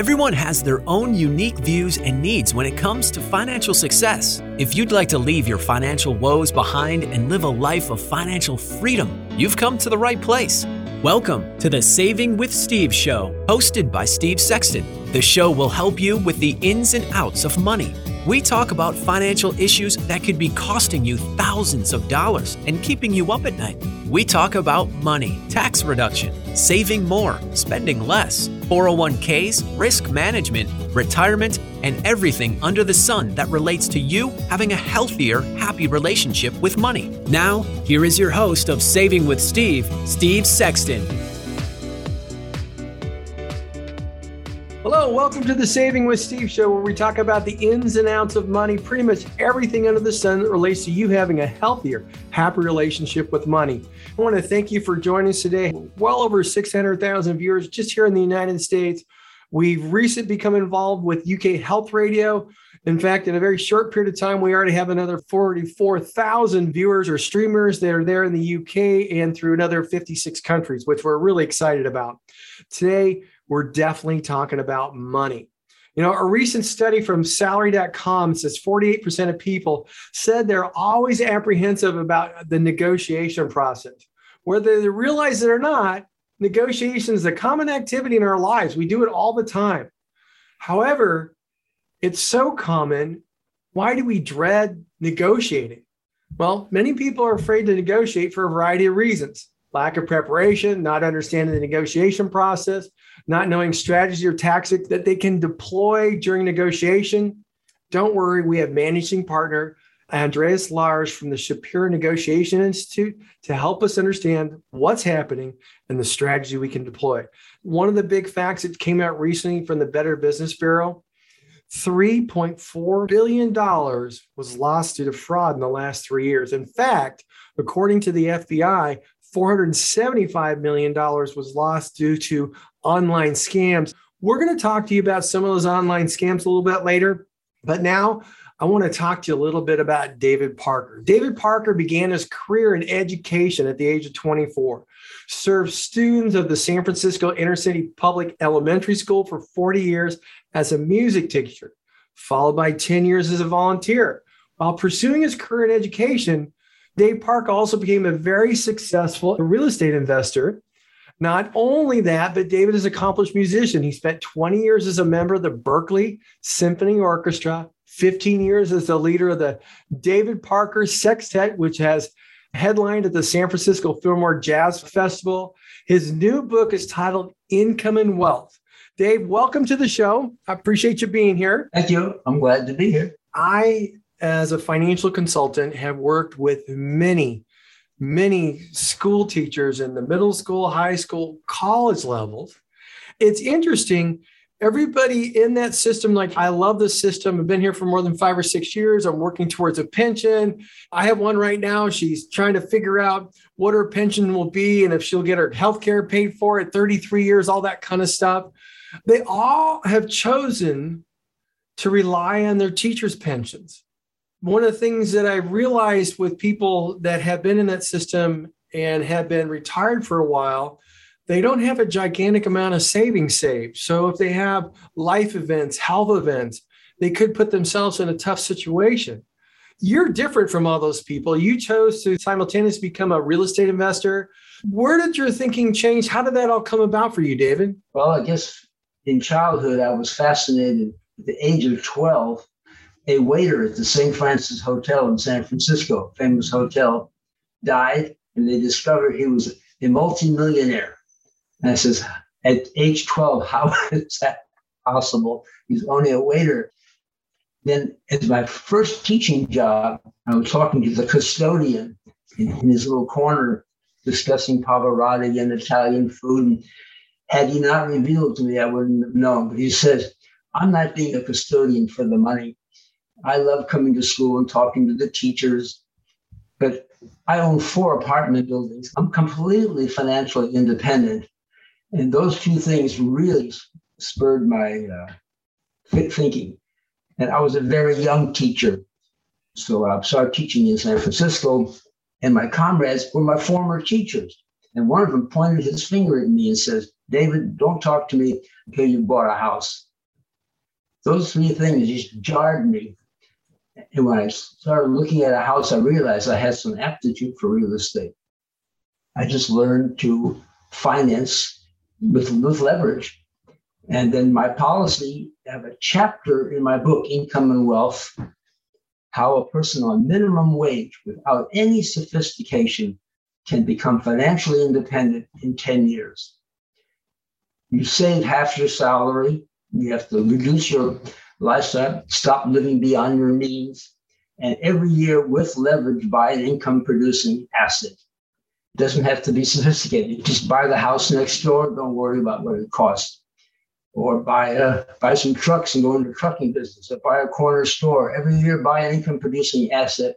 Everyone has their own unique views and needs when it comes to financial success. If you'd like to leave your financial woes behind and live a life of financial freedom, you've come to the right place. Welcome to the Saving with Steve show, hosted by Steve Sexton. The show will help you with the ins and outs of money. We talk about financial issues that could be costing you thousands of dollars and keeping you up at night. We talk about money, tax reduction, saving more, spending less, 401ks, risk management, retirement, and everything under the sun that relates to you having a healthier, happy relationship with money. Now, here is your host of Saving with Steve, Steve Sexton. Hello, welcome to the Saving with Steve show, where we talk about the ins and outs of money, pretty much everything under the sun that relates to you having a healthier, happy relationship with money. I want to thank you for joining us today. Well over 600,000 viewers just here in the United States. We've recently become involved with UK Health Radio. In fact, in a very short period of time, we already have another 44,000 viewers or streamers that are there in the UK and through another 56 countries, which we're really excited about. Today, we're definitely talking about money. You know, a recent study from salary.com says 48% of people said they're always apprehensive about the negotiation process. Whether they realize it or not, negotiation is a common activity in our lives. We do it all the time. However, it's so common. Why do we dread negotiating? Well, many people are afraid to negotiate for a variety of reasons lack of preparation, not understanding the negotiation process, not knowing strategy or tactic that they can deploy during negotiation. Don't worry, we have managing partner Andres Lares from the Shapiro Negotiation Institute to help us understand what's happening and the strategy we can deploy. One of the big facts that came out recently from the Better Business Bureau $3.4 billion was lost due to fraud in the last three years. In fact, according to the FBI, $475 million was lost due to online scams. We're going to talk to you about some of those online scams a little bit later. But now I want to talk to you a little bit about David Parker. David Parker began his career in education at the age of 24, served students of the San Francisco Inner City Public Elementary School for 40 years as a music teacher, followed by 10 years as a volunteer. While pursuing his career in education, Dave Park also became a very successful real estate investor. Not only that, but David is an accomplished musician. He spent 20 years as a member of the Berkeley Symphony Orchestra, 15 years as the leader of the David Parker Sextet, which has headlined at the San Francisco Fillmore Jazz Festival. His new book is titled Income and Wealth. Dave, welcome to the show. I appreciate you being here. Thank you. I'm glad to be here. I as a financial consultant, have worked with many, many school teachers in the middle school, high school, college levels. It's interesting. Everybody in that system, like, I love this system. I've been here for more than five or six years. I'm working towards a pension. I have one right now. She's trying to figure out what her pension will be and if she'll get her health care paid for at 33 years, all that kind of stuff. They all have chosen to rely on their teachers' pensions one of the things that I've realized with people that have been in that system and have been retired for a while, they don't have a gigantic amount of savings saved. So if they have life events, health events, they could put themselves in a tough situation. You're different from all those people. You chose to simultaneously become a real estate investor. Where did your thinking change? How did that all come about for you, David? Well, I guess in childhood, I was fascinated at the age of 12 a waiter at the St. Francis Hotel in San Francisco, famous hotel, died, and they discovered he was a multimillionaire. And I says, at age 12, how is that possible? He's only a waiter. Then, as my first teaching job, I was talking to the custodian in, in his little corner, discussing Pavarotti and Italian food. And had he not revealed to me, I wouldn't have known. But he says, I'm not being a custodian for the money. I love coming to school and talking to the teachers, but I own four apartment buildings. I'm completely financially independent. And those two things really spurred my uh, thinking. And I was a very young teacher. So I started teaching in San Francisco, and my comrades were my former teachers. And one of them pointed his finger at me and says, David, don't talk to me until you bought a house. those three things just jarred me. And when I started looking at a house, I realized I had some aptitude for real estate. I just learned to finance with, with leverage. And then my policy, I have a chapter in my book, Income and Wealth, how a person on minimum wage without any sophistication can become financially independent in 10 years. You save half your salary, you have to reduce your lifestyle, stop living beyond your means, and every year with leverage buy an income producing asset. It doesn't have to be sophisticated. Just buy the house next door, don't worry about what it costs or buy a, buy some trucks and go into the trucking business, or buy a corner store. Every year, buy an income producing asset.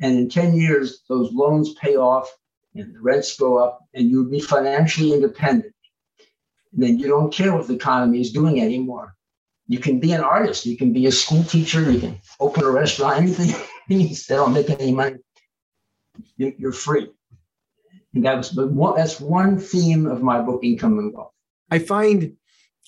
And in 10 years, those loans pay off and the rents go up, and you'll be financially independent. And then you don't care what the economy is doing anymore. You can be an artist, you can be a school teacher, you can open a restaurant, anything. they don't make any money. You're free. And that was that's one theme of my book, Income and Wealth. I find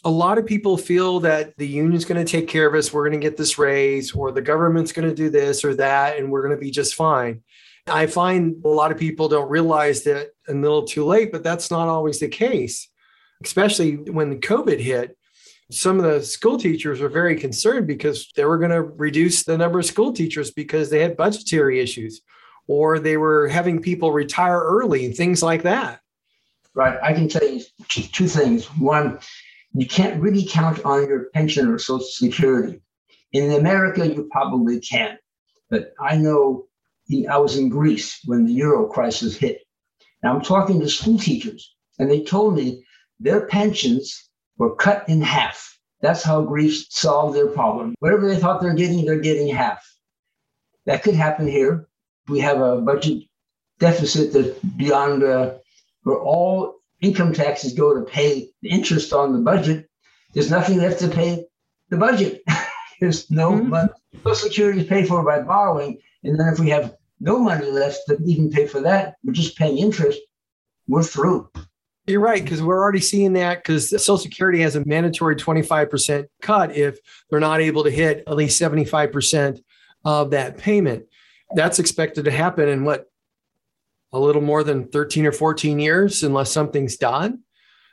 a lot of people feel that the union's going to take care of us. We're going to get this raise, or the government's going to do this or that, and we're going to be just fine. I find a lot of people don't realize that a little too late, but that's not always the case, especially when COVID hit. Some of the school teachers were very concerned because they were going to reduce the number of school teachers because they had budgetary issues or they were having people retire early and things like that. Right. I can tell you two things. One, you can't really count on your pension or Social Security. In America, you probably can. But I know I was in Greece when the euro crisis hit. Now I'm talking to school teachers, and they told me their pensions were cut in half. That's how Greece solved their problem. Whatever they thought they're getting, they're getting half. That could happen here. We have a budget deficit that's beyond, uh, we're all income taxes go to pay the interest on the budget, there's nothing left to pay the budget. there's no mm-hmm. money. Social Security is paid for by borrowing. And then if we have no money left to even pay for that, we're just paying interest, we're through. You're right, because we're already seeing that because Social Security has a mandatory 25% cut if they're not able to hit at least 75% of that payment. That's expected to happen in what, a little more than 13 or 14 years unless something's done.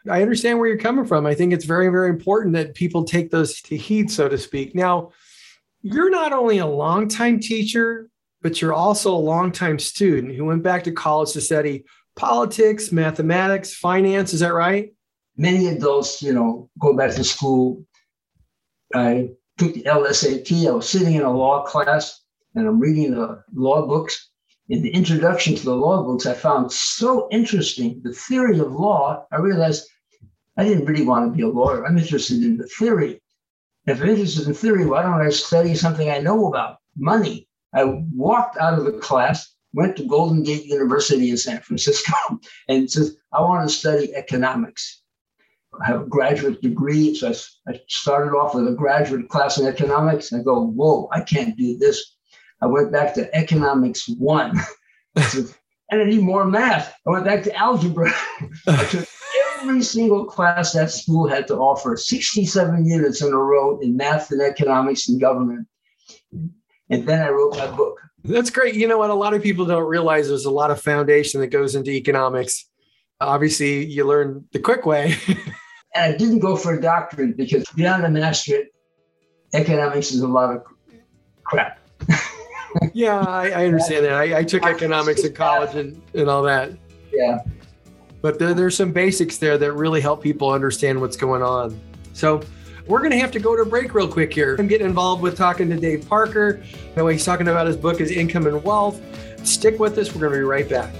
I understand where you're coming from. I think it's very, very important that people take those to heed, so to speak. Now, you're not only a longtime teacher, but you're also a longtime student who went back to college to study politics, mathematics, finance. Is that right? Many of those, you know, go back to school. I took the LSAT. I was sitting in a law class and I'm reading the law books in the introduction to the law books, I found so interesting the theory of law. I realized I didn't really want to be a lawyer. I'm interested in the theory. If I'm interested in theory, why don't I study something I know about money? I walked out of the class, went to Golden Gate University in San Francisco, and says, I want to study economics. I have a graduate degree. So I, I started off with a graduate class in economics. I go, whoa, I can't do this. I went back to economics one. and I need more math. I went back to algebra. I took every single class that school had to offer, 67 units in a row in math and economics and government. And then I wrote my book. That's great. You know what? A lot of people don't realize there's a lot of foundation that goes into economics. Obviously, you learn the quick way. and I didn't go for a doctorate because beyond a masterate, economics is a lot of crap yeah, I, I, understand that. I, I took economics in college and, and all that. Yeah. But there, there's some basics there that really help people understand what's going on. So we're going to have to go to break real quick here. I'm getting involved with talking to Dave Parker. The way he's talking about his book is Income and Wealth. Stick with us. We're going to be right back.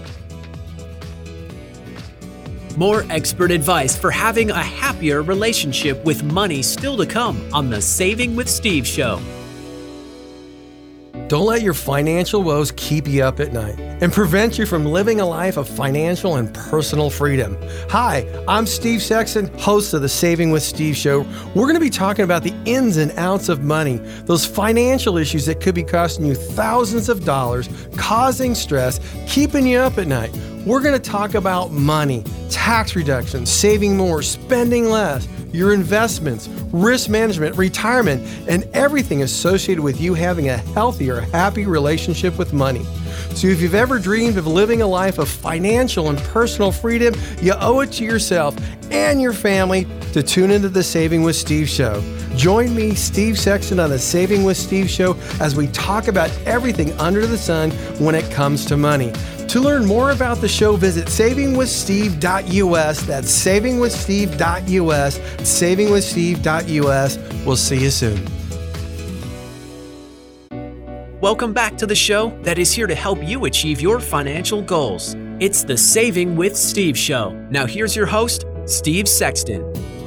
More expert advice for having a happier relationship with money still to come on the Saving with Steve show. Don't let your financial woes keep you up at night and prevent you from living a life of financial and personal freedom. Hi, I'm Steve Sexton, host of the Saving with Steve show. We're going to be talking about the ins and outs of money, those financial issues that could be costing you thousands of dollars, causing stress, keeping you up at night. We're going to talk about money, tax reduction, saving more, spending less, your investments, risk management, retirement, and everything associated with you having a healthier, happy relationship with money. So, if you've ever dreamed of living a life of financial and personal freedom, you owe it to yourself and your family to tune into the Saving with Steve show. Join me, Steve Sexton, on the Saving with Steve show as we talk about everything under the sun when it comes to money. To learn more about the show, visit savingwithsteve.us. That's savingwithsteve.us. Savingwithsteve.us. We'll see you soon. Welcome back to the show that is here to help you achieve your financial goals. It's the Saving with Steve show. Now, here's your host, Steve Sexton.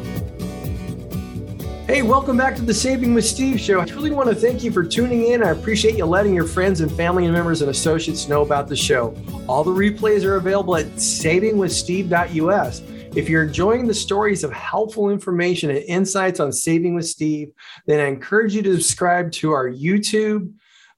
Hey, welcome back to the Saving with Steve show. I really want to thank you for tuning in. I appreciate you letting your friends and family members and associates know about the show. All the replays are available at savingwithsteve.us. If you're enjoying the stories of helpful information and insights on Saving with Steve, then I encourage you to subscribe to our YouTube,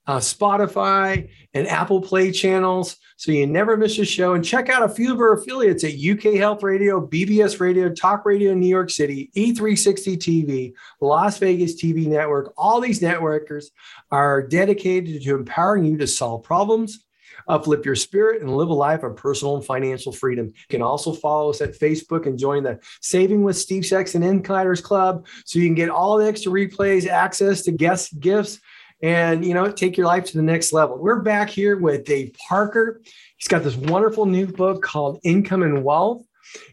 uh, Spotify, and Apple Play channels so you never miss a show. And check out a few of our affiliates at UK Health Radio, BBS Radio, Talk Radio New York City, E360 TV, Las Vegas TV Network. All these networkers are dedicated to empowering you to solve problems uplift your spirit and live a life of personal and financial freedom. You can also follow us at Facebook and join the Saving with Steve Sexton Insiders Club so you can get all the extra replays, access to guest gifts, and you know take your life to the next level. We're back here with Dave Parker. He's got this wonderful new book called Income and Wealth.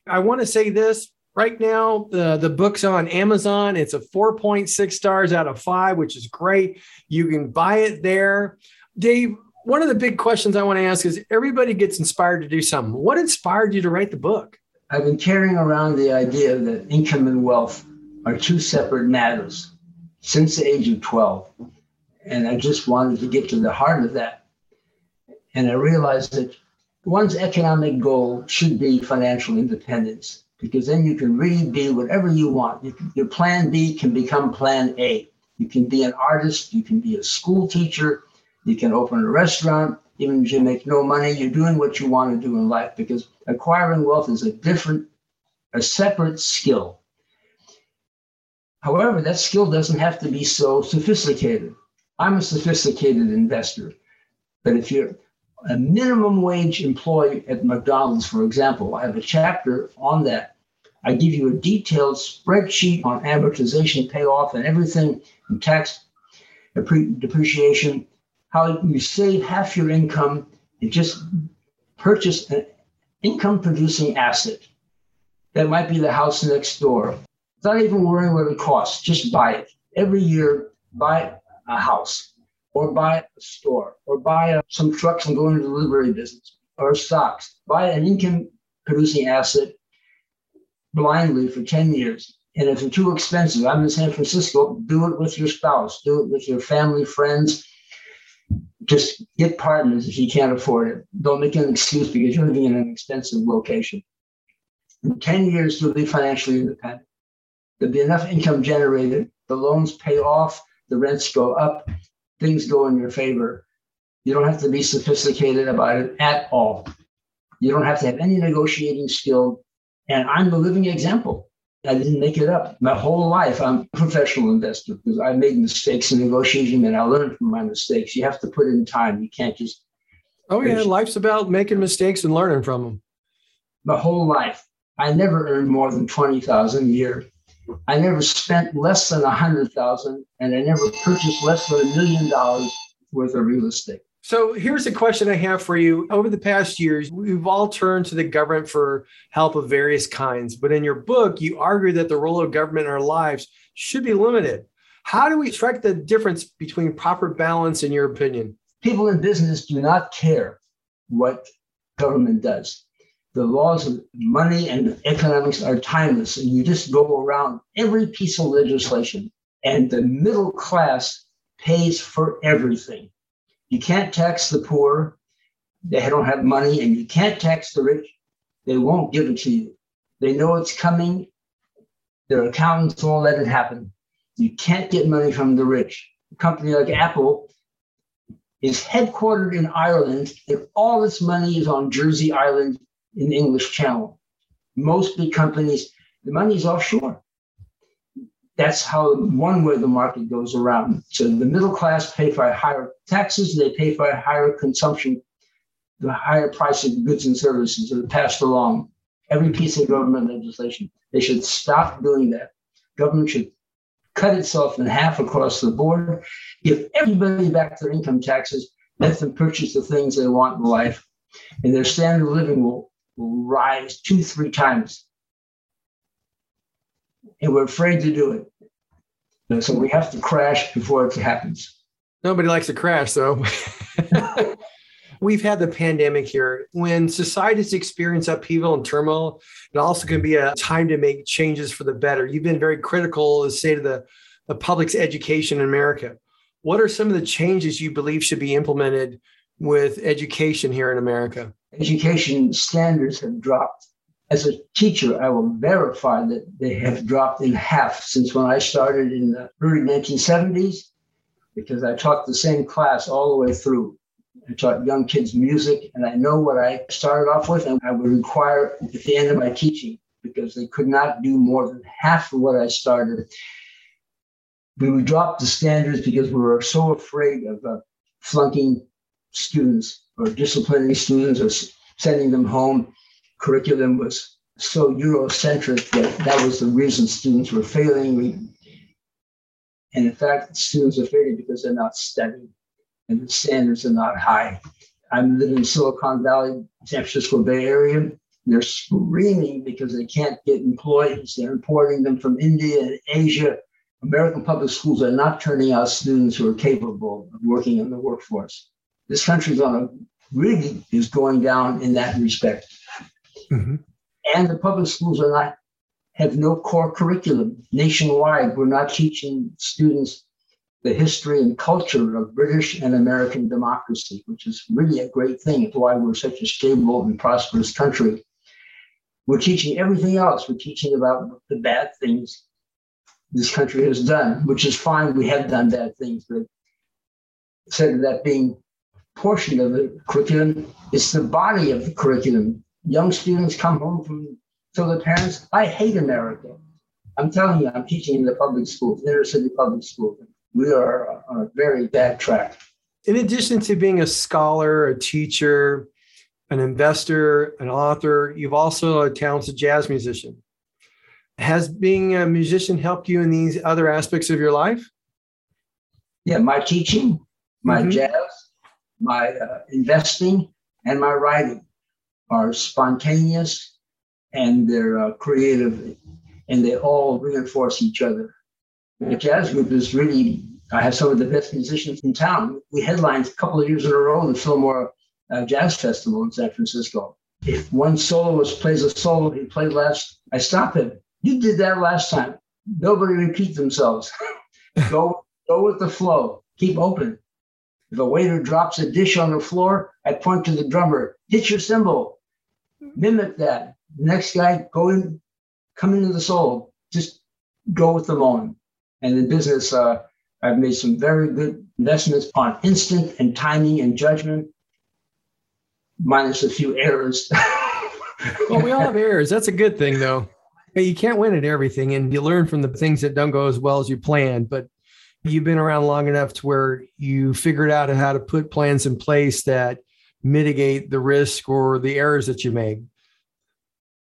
I want to say this right now the, the book's on amazon it's a 4.6 stars out of 5 which is great you can buy it there dave one of the big questions i want to ask is everybody gets inspired to do something what inspired you to write the book i've been carrying around the idea that income and wealth are two separate matters since the age of 12 and I just wanted to get to the heart of that. And I realized that one's economic goal should be financial independence, because then you can really be whatever you want. You can, your plan B can become plan A. You can be an artist, you can be a school teacher, you can open a restaurant. Even if you make no money, you're doing what you want to do in life because acquiring wealth is a different, a separate skill. However, that skill doesn't have to be so sophisticated. I'm a sophisticated investor. But if you're a minimum wage employee at McDonald's, for example, I have a chapter on that. I give you a detailed spreadsheet on amortization, payoff, and everything, and tax depreciation, how you save half your income and just purchase an income producing asset. That might be the house next door. Not even worrying what it costs, just buy it. Every year, buy a house or buy a store or buy a, some trucks and go into the delivery business or stocks. Buy an income producing asset blindly for 10 years. And if it's too expensive, I'm in San Francisco, do it with your spouse, do it with your family, friends. Just get partners if you can't afford it. Don't make an excuse because you're living in an expensive location. In 10 years, you'll be financially independent. There'll be enough income generated, the loans pay off, the rents go up, things go in your favor. You don't have to be sophisticated about it at all. You don't have to have any negotiating skill. And I'm the living example. I didn't make it up. My whole life, I'm a professional investor because I made mistakes in negotiating and I learned from my mistakes. You have to put in time. You can't just. Oh, yeah. Life's about making mistakes and learning from them. My whole life. I never earned more than 20,000 a year. I never spent less than a hundred thousand, and I never purchased less than a million dollars worth of real estate. So here's a question I have for you. Over the past years, we've all turned to the government for help of various kinds. But in your book, you argue that the role of government in our lives should be limited. How do we strike the difference between proper balance, in your opinion? People in business do not care what government does the laws of money and economics are timeless. And you just go around every piece of legislation, and the middle class pays for everything. You can't tax the poor, they don't have money, and you can't tax the rich, they won't give it to you. They know it's coming, their accountants won't let it happen. You can't get money from the rich. A company like Apple is headquartered in Ireland, and all its money is on Jersey Island in the English Channel. Most big companies, the money is offshore. That's how one way the market goes around. So the middle class pay for higher taxes, they pay for higher consumption, the higher price of goods and services are passed along. Every piece of government legislation. They should stop doing that. Government should cut itself in half across the board, give everybody back their income taxes, let them purchase the things they want in life, and their standard of living will rise two, three times. And we're afraid to do it. So we have to crash before it happens. Nobody likes to crash, though. We've had the pandemic here. When societies experience upheaval and turmoil, it also can be a time to make changes for the better. You've been very critical state of the, the public's education in America. What are some of the changes you believe should be implemented with education here in America? Education standards have dropped. As a teacher, I will verify that they have dropped in half since when I started in the early 1970s, because I taught the same class all the way through. I taught young kids music, and I know what I started off with, and I would require at the end of my teaching because they could not do more than half of what I started. We would drop the standards because we were so afraid of uh, flunking students or disciplining students or sending them home. Curriculum was so Eurocentric that that was the reason students were failing. We, and in fact, students are failing because they're not studying and the standards are not high. I'm living in Silicon Valley, San Francisco Bay Area. They're screaming because they can't get employees. They're importing them from India and Asia. American public schools are not turning out students who are capable of working in the workforce. This country's on a really is going down in that respect. Mm-hmm. And the public schools are not have no core curriculum nationwide. We're not teaching students the history and culture of British and American democracy, which is really a great thing. It's why we're such a stable and prosperous country. We're teaching everything else. We're teaching about the bad things this country has done, which is fine. We have done bad things, but instead of that being portion of the curriculum, it's the body of the curriculum. Young students come home from tell their parents, I hate America. I'm telling you, I'm teaching in the public schools, inner city public schools we are on a very bad track. In addition to being a scholar, a teacher, an investor, an author, you've also a talented jazz musician. Has being a musician helped you in these other aspects of your life? Yeah, my teaching, my mm-hmm. jazz, my uh, investing, and my writing are spontaneous and they're uh, creative and they all reinforce each other. The jazz group is really, I have some of the best musicians in town. We headlined a couple of years in a row the Fillmore uh, Jazz Festival in San Francisco. If one soloist plays a solo he played last, I stop him. You did that last time. Nobody repeat themselves. go, go with the flow. Keep open. If a waiter drops a dish on the floor, I point to the drummer. Hit your cymbal. Mimic that. Next guy, go in, come into the soul. Just go with the moment. And in business, uh, I've made some very good investments on instant and timing and judgment, minus a few errors. well, we all have errors. That's a good thing, though. But you can't win at everything, and you learn from the things that don't go as well as you planned. But you've been around long enough to where you figured out how to put plans in place that mitigate the risk or the errors that you make.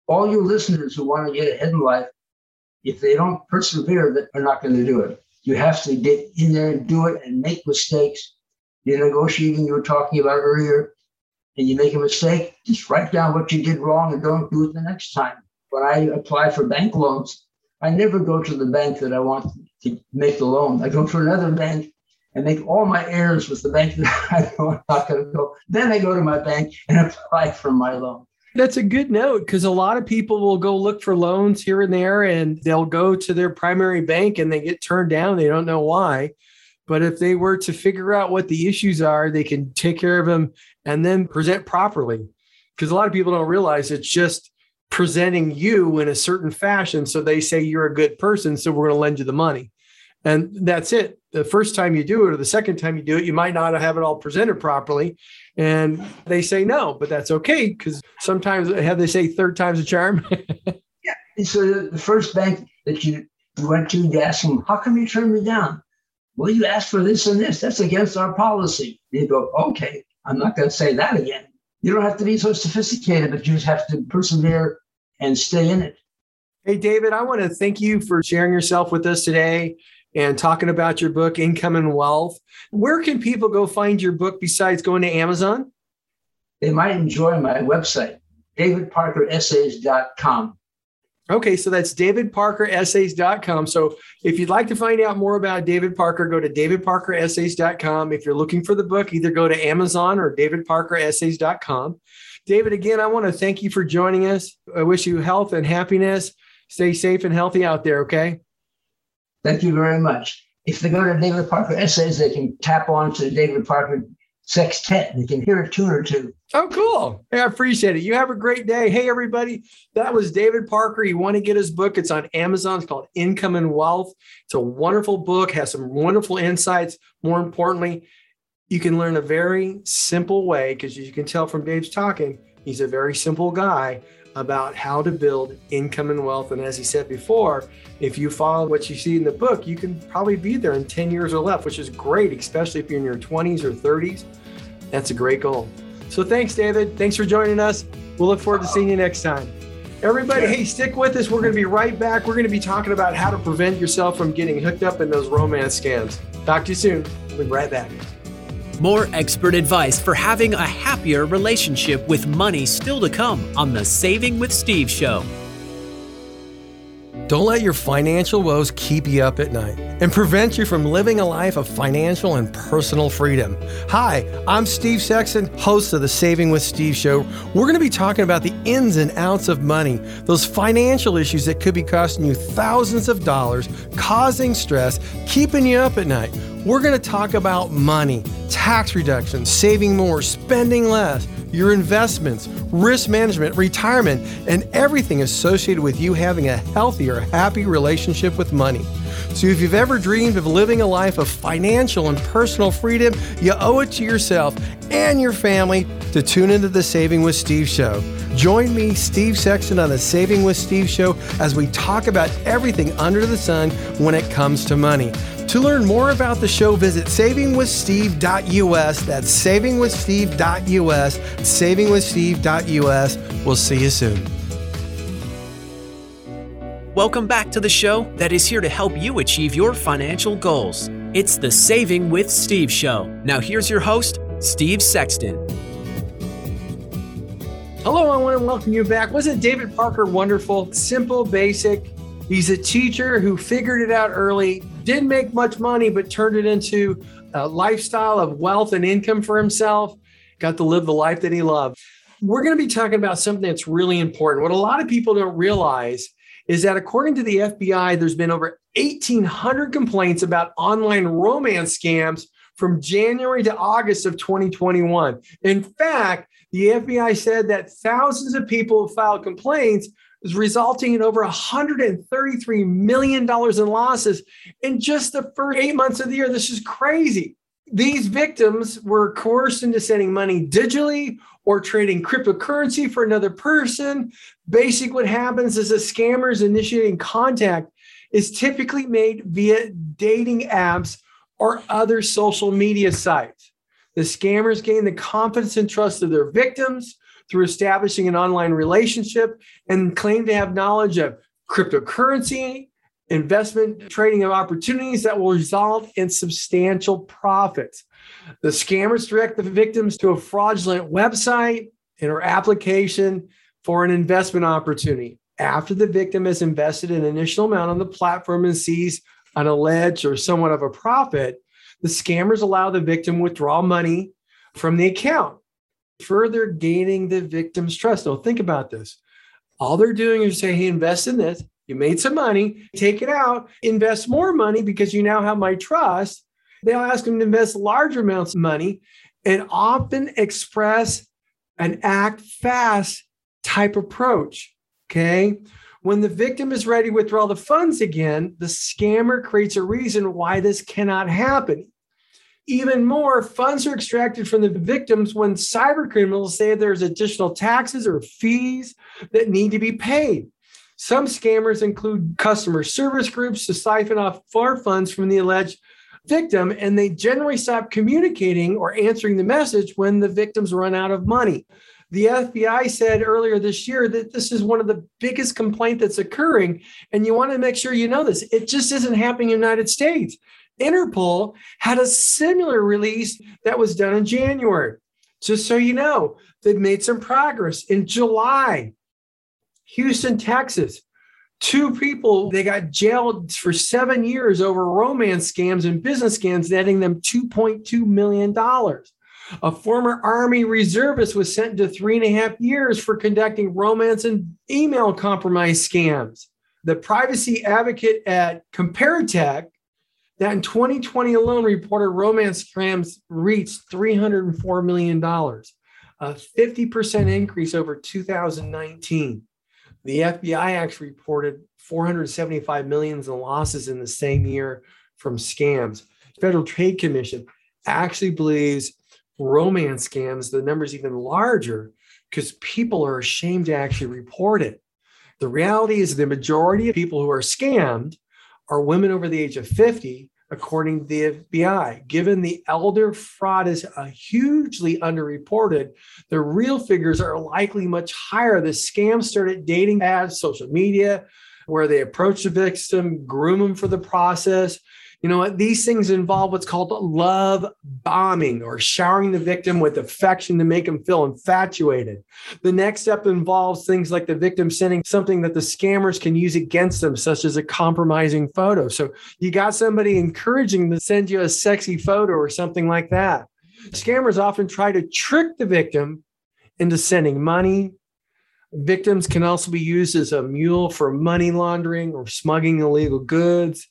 All your listeners who want to get ahead in life if they don't persevere, they're not going to do it. You have to get in there and do it and make mistakes. You're negotiating, you were talking about earlier, and you make a mistake, just write down what you did wrong and don't do it the next time. When I apply for bank loans, I never go to the bank that I want to make the loan. I go to another bank and make all my errors with the bank that I'm not going to go. Then I go to my bank and apply for my loan. That's a good note because a lot of people will go look for loans here and there and they'll go to their primary bank and they get turned down. They don't know why. But if they were to figure out what the issues are, they can take care of them and then present properly. Because a lot of people don't realize it's just presenting you in a certain fashion. So they say you're a good person. So we're going to lend you the money. And that's it. The first time you do it or the second time you do it, you might not have it all presented properly. And they say no, but that's okay because sometimes have they say third time's a charm. yeah. So the first bank that you went to, you asked them, how come you turned me down? Well, you asked for this and this. That's against our policy. You go, okay, I'm not going to say that again. You don't have to be so sophisticated, but you just have to persevere and stay in it. Hey, David, I want to thank you for sharing yourself with us today and talking about your book, Income and Wealth. Where can people go find your book besides going to Amazon? They might enjoy my website, davidparkeressays.com. Okay, so that's davidparkeressays.com. So if you'd like to find out more about David Parker, go to davidparkeressays.com. If you're looking for the book, either go to Amazon or davidparkeressays.com. David, again, I want to thank you for joining us. I wish you health and happiness. Stay safe and healthy out there, okay? Thank you very much. If they go to David Parker Essays, they can tap on to David Parker Sextet. you can hear a tune or two. Oh, cool. Hey, I appreciate it. You have a great day. Hey, everybody. That was David Parker. You want to get his book? It's on Amazon. It's called Income and Wealth. It's a wonderful book, has some wonderful insights. More importantly, you can learn a very simple way because you can tell from Dave's talking, he's a very simple guy about how to build income and wealth. And as he said before, if you follow what you see in the book, you can probably be there in 10 years or less, which is great, especially if you're in your 20s or 30s. That's a great goal. So thanks, David. Thanks for joining us. We'll look forward to seeing you next time. Everybody, hey, stick with us. We're going to be right back. We're going to be talking about how to prevent yourself from getting hooked up in those romance scams. Talk to you soon. We'll be right back. More expert advice for having a happier relationship with money still to come on the Saving with Steve show. Don't let your financial woes keep you up at night and prevent you from living a life of financial and personal freedom. Hi, I'm Steve Sexton, host of the Saving with Steve show. We're going to be talking about the ins and outs of money, those financial issues that could be costing you thousands of dollars, causing stress, keeping you up at night. We're going to talk about money, tax reduction, saving more, spending less your investments, risk management, retirement, and everything associated with you having a healthier, happy relationship with money. So, if you've ever dreamed of living a life of financial and personal freedom, you owe it to yourself and your family to tune into the Saving with Steve show. Join me, Steve Sexton, on the Saving with Steve show as we talk about everything under the sun when it comes to money. To learn more about the show, visit savingwithsteve.us. That's savingwithsteve.us. Savingwithsteve.us. We'll see you soon. Welcome back to the show that is here to help you achieve your financial goals. It's the Saving with Steve show. Now, here's your host, Steve Sexton. Hello, I want to welcome you back. Wasn't David Parker wonderful? Simple, basic. He's a teacher who figured it out early, didn't make much money, but turned it into a lifestyle of wealth and income for himself, got to live the life that he loved. We're going to be talking about something that's really important. What a lot of people don't realize is that according to the FBI, there's been over 1,800 complaints about online romance scams from January to August of 2021. In fact, the FBI said that thousands of people have filed complaints, is resulting in over $133 million in losses in just the first eight months of the year. This is crazy. These victims were coerced into sending money digitally or trading cryptocurrency for another person. Basic what happens is a scammer's initiating contact is typically made via dating apps or other social media sites. The scammers gain the confidence and trust of their victims through establishing an online relationship and claim to have knowledge of cryptocurrency, investment trading of opportunities that will result in substantial profits. The scammers direct the victims to a fraudulent website and or application for an investment opportunity. After the victim has invested an initial amount on the platform and sees an alleged or somewhat of a profit, the scammers allow the victim withdraw money from the account further gaining the victim's trust. Now, think about this. All they're doing is say, hey, invest in this. You made some money, take it out, invest more money because you now have my trust. They'll ask them to invest larger amounts of money and often express an act fast type approach. Okay. When the victim is ready to withdraw the funds again, the scammer creates a reason why this cannot happen. Even more, funds are extracted from the victims when cyber criminals say there's additional taxes or fees that need to be paid. Some scammers include customer service groups to siphon off far funds from the alleged victim, and they generally stop communicating or answering the message when the victims run out of money. The FBI said earlier this year that this is one of the biggest complaint that's occurring, and you want to make sure you know this. It just isn't happening in the United States. Interpol had a similar release that was done in January. Just so you know, they've made some progress. In July, Houston, Texas, two people they got jailed for seven years over romance scams and business scams, netting them $2.2 million. A former Army reservist was sent to three and a half years for conducting romance and email compromise scams. The privacy advocate at Comparitech that in 2020 alone reported romance scams reached $304 million, a 50% increase over 2019. The FBI actually reported 475 millions in losses in the same year from scams. Federal Trade Commission actually believes romance scams, the number is even larger because people are ashamed to actually report it. The reality is the majority of people who are scammed are women over the age of 50, according to the FBI. Given the elder fraud is uh, hugely underreported, the real figures are likely much higher. The scam started dating ads, social media, where they approach the victim, groom them for the process, you know what? These things involve what's called love bombing or showering the victim with affection to make them feel infatuated. The next step involves things like the victim sending something that the scammers can use against them, such as a compromising photo. So you got somebody encouraging to send you a sexy photo or something like that. Scammers often try to trick the victim into sending money. Victims can also be used as a mule for money laundering or smuggling illegal goods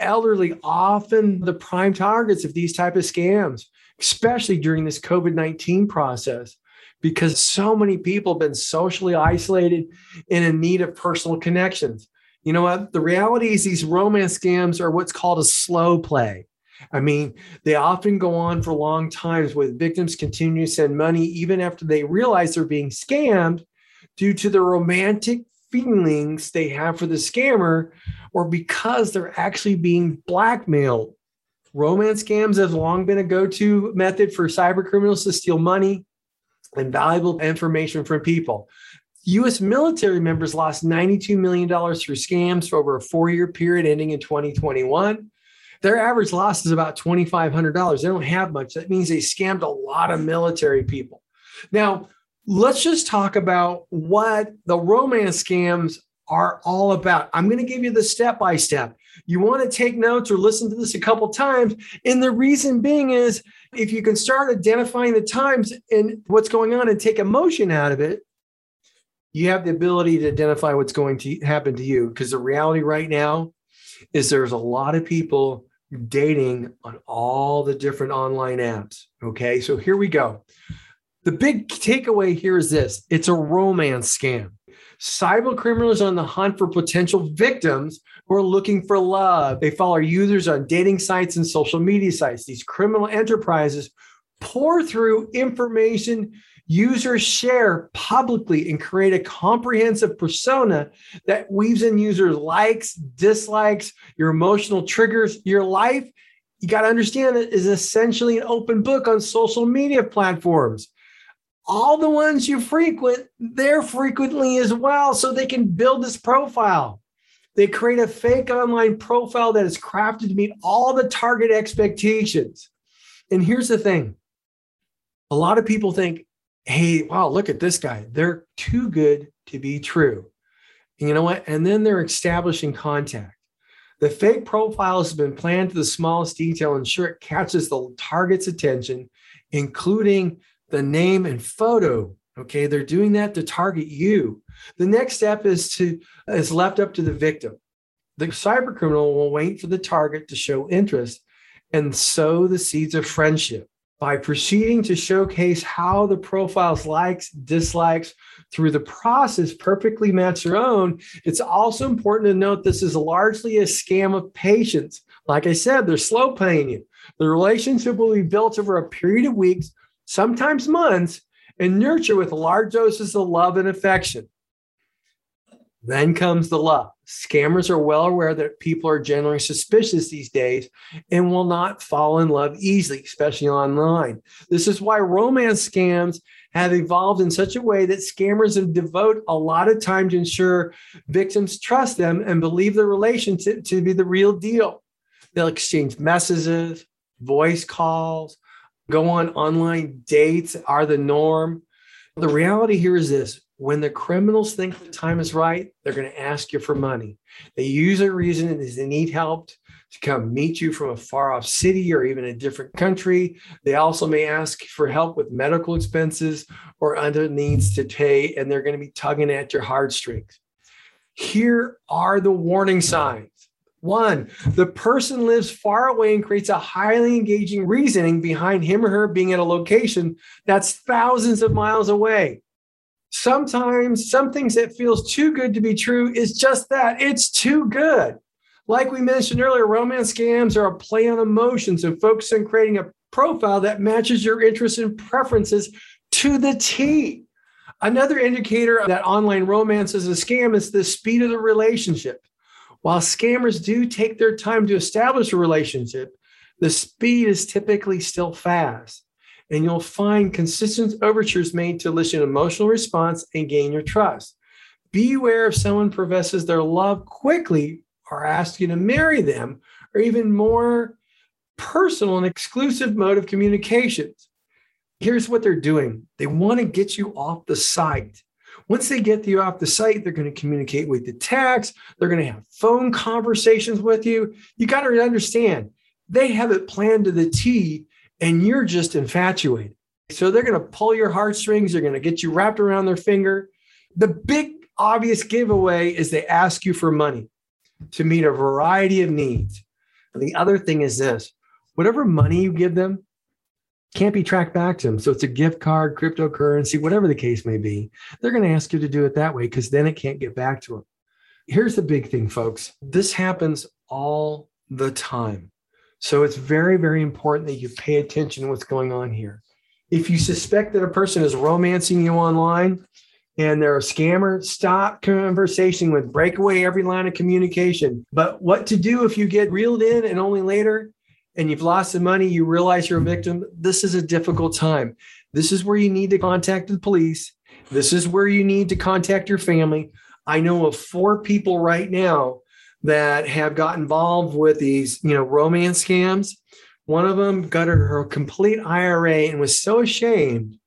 elderly often the prime targets of these type of scams especially during this covid-19 process because so many people have been socially isolated and in need of personal connections. You know what? The reality is these romance scams are what's called a slow play. I mean, they often go on for long times with victims continue to send money even after they realize they're being scammed due to the romantic feelings they have for the scammer or because they're actually being blackmailed. Romance scams have long been a go to method for cyber criminals to steal money and valuable information from people. US military members lost $92 million through scams for over a four year period ending in 2021. Their average loss is about $2,500. They don't have much. That means they scammed a lot of military people. Now, let's just talk about what the romance scams are all about. I'm going to give you the step by step. You want to take notes or listen to this a couple times. And the reason being is if you can start identifying the times and what's going on and take emotion out of it, you have the ability to identify what's going to happen to you. Because the reality right now is there's a lot of people dating on all the different online apps. Okay, so here we go. The big takeaway here is this it's a romance scam. Cyber criminals are on the hunt for potential victims who are looking for love. They follow users on dating sites and social media sites. These criminal enterprises pour through information users share publicly and create a comprehensive persona that weaves in users' likes, dislikes, your emotional triggers. Your life, you got to understand it is essentially an open book on social media platforms all the ones you frequent, they're frequently as well, so they can build this profile. They create a fake online profile that is crafted to meet all the target expectations. And here's the thing a lot of people think, hey, wow, look at this guy. They're too good to be true. And you know what? And then they're establishing contact. The fake profile has been planned to the smallest detail, ensure it catches the target's attention, including the name and photo. Okay, they're doing that to target you. The next step is to is left up to the victim. The cyber criminal will wait for the target to show interest and sow the seeds of friendship. by proceeding to showcase how the profile's likes, dislikes through the process perfectly match their own. It's also important to note this is largely a scam of patience. Like I said, they're slow paying you. The relationship will be built over a period of weeks, sometimes months, and nurture with large doses of love and affection. Then comes the love. Scammers are well aware that people are generally suspicious these days and will not fall in love easily, especially online. This is why romance scams have evolved in such a way that scammers devote a lot of time to ensure victims trust them and believe the relationship to be the real deal. They'll exchange messages, voice calls, go on online dates are the norm. The reality here is this when the criminals think the time is right, they're going to ask you for money. They use a reason is they need help to come meet you from a far off city or even a different country. They also may ask for help with medical expenses or other needs to pay, and they're going to be tugging at your heartstrings. Here are the warning signs. One, the person lives far away and creates a highly engaging reasoning behind him or her being at a location that's thousands of miles away. Sometimes some things that feels too good to be true is just that it's too good. Like we mentioned earlier romance scams are a play on emotions and focus on creating a profile that matches your interests and preferences to the t. Another indicator that online romance is a scam is the speed of the relationship while scammers do take their time to establish a relationship the speed is typically still fast and you'll find consistent overtures made to elicit an emotional response and gain your trust. Beware if someone professes their love quickly or asks you to marry them, or even more personal and exclusive mode of communications. Here's what they're doing they want to get you off the site. Once they get you off the site, they're going to communicate with the text, they're going to have phone conversations with you. You got to understand, they have it planned to the T and you're just infatuated. So they're going to pull your heartstrings, they're going to get you wrapped around their finger. The big obvious giveaway is they ask you for money to meet a variety of needs. And the other thing is this whatever money you give them can't be tracked back to them. So it's a gift card, cryptocurrency, whatever the case may be. They're going to ask you to do it that way because then it can't get back to them. Here's the big thing, folks this happens all the time. So it's very, very important that you pay attention to what's going on here. If you suspect that a person is romancing you online and they're a scammer, stop conversation with break away every line of communication. But what to do if you get reeled in and only later and you've lost the money, you realize you're a victim, this is a difficult time. This is where you need to contact the police. This is where you need to contact your family. I know of four people right now that have got involved with these, you know, romance scams. One of them gutted her complete IRA and was so ashamed